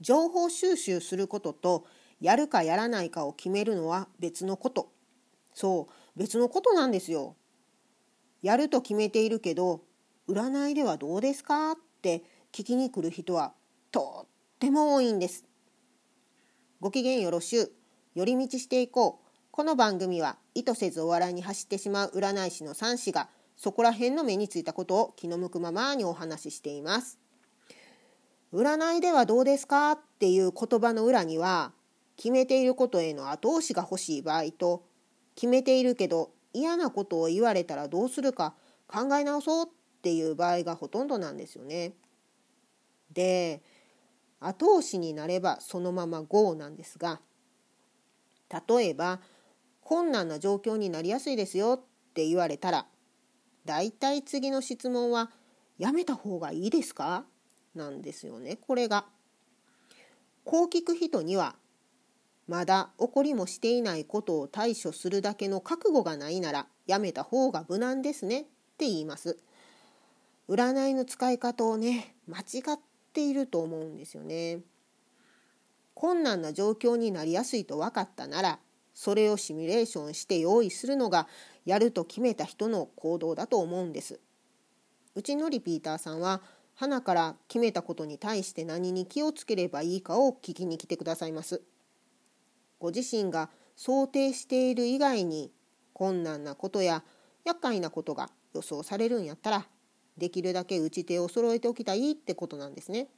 情報収集することとやるかやらないかを決めるのは別のこと。そう別のことなんですよ。やると決めているけど占いではどうですかって聞きに来る人はとっても多いんです。ご機嫌よろしゅう。寄り道していこう。この番組は意図せずお笑いに走ってしまう占い師の三子がそこら辺の目についたことを気の向くままにお話ししています。占いではどうですかっていう言葉の裏には決めていることへの後押しが欲しい場合と決めているけど嫌なことを言われたらどうするか考え直そうっていう場合がほとんどなんですよね。で後押しになればそのまま GO なんですが例えば困難な状況になりやすいですよって言われたらだいたい次の質問はやめた方がいいですか？なんですよねこれが。こう聞く人にはまだ起こりもしていないことを対処するだけの覚悟がないならやめた方が無難ですねって言います。占いの使い方をね間違っていると思うんですよね。困難な状況になりやすいと分かったならそれをシミュレーションして用意するのがやると決めた人の行動だと思うんです。うちのリピーターさんは花から決めたことに対して何に気をつければいいかを聞きに来てくださいます。ご自身が想定している以外に困難なことや厄介なことが予想されるんやったらできるだけ打ち手を揃えておきたいってことなんですね。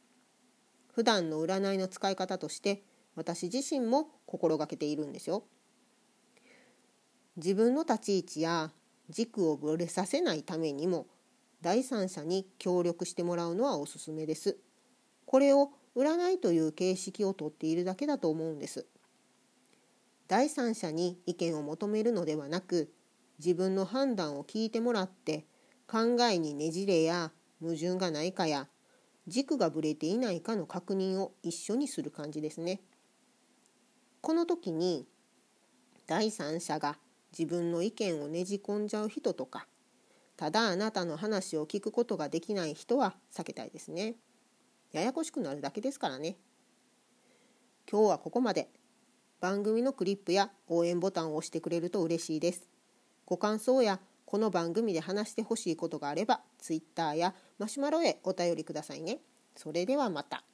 普段の占いの使い方として私自身も心がけているんですよ。自分の立ち位置や軸をぶれさせないためにも第三者に協力してもらうのはおすすめです。これを占いという形式をとっているだけだと思うんです。第三者に意見を求めるのではなく自分の判断を聞いてもらって考えにねじれや矛盾がないかや軸がぶれていないかの確認を一緒にする感じですね。この時に第三者が自分の意見をねじ込んじゃう人とかただあなたの話を聞くことができない人は避けたいですね。ややこしくなるだけですからね。今日はここまで。番組のクリップや応援ボタンを押してくれると嬉しいです。ご感想やこの番組で話してほしいことがあれば Twitter やマシュマロへお便りくださいね。それではまた。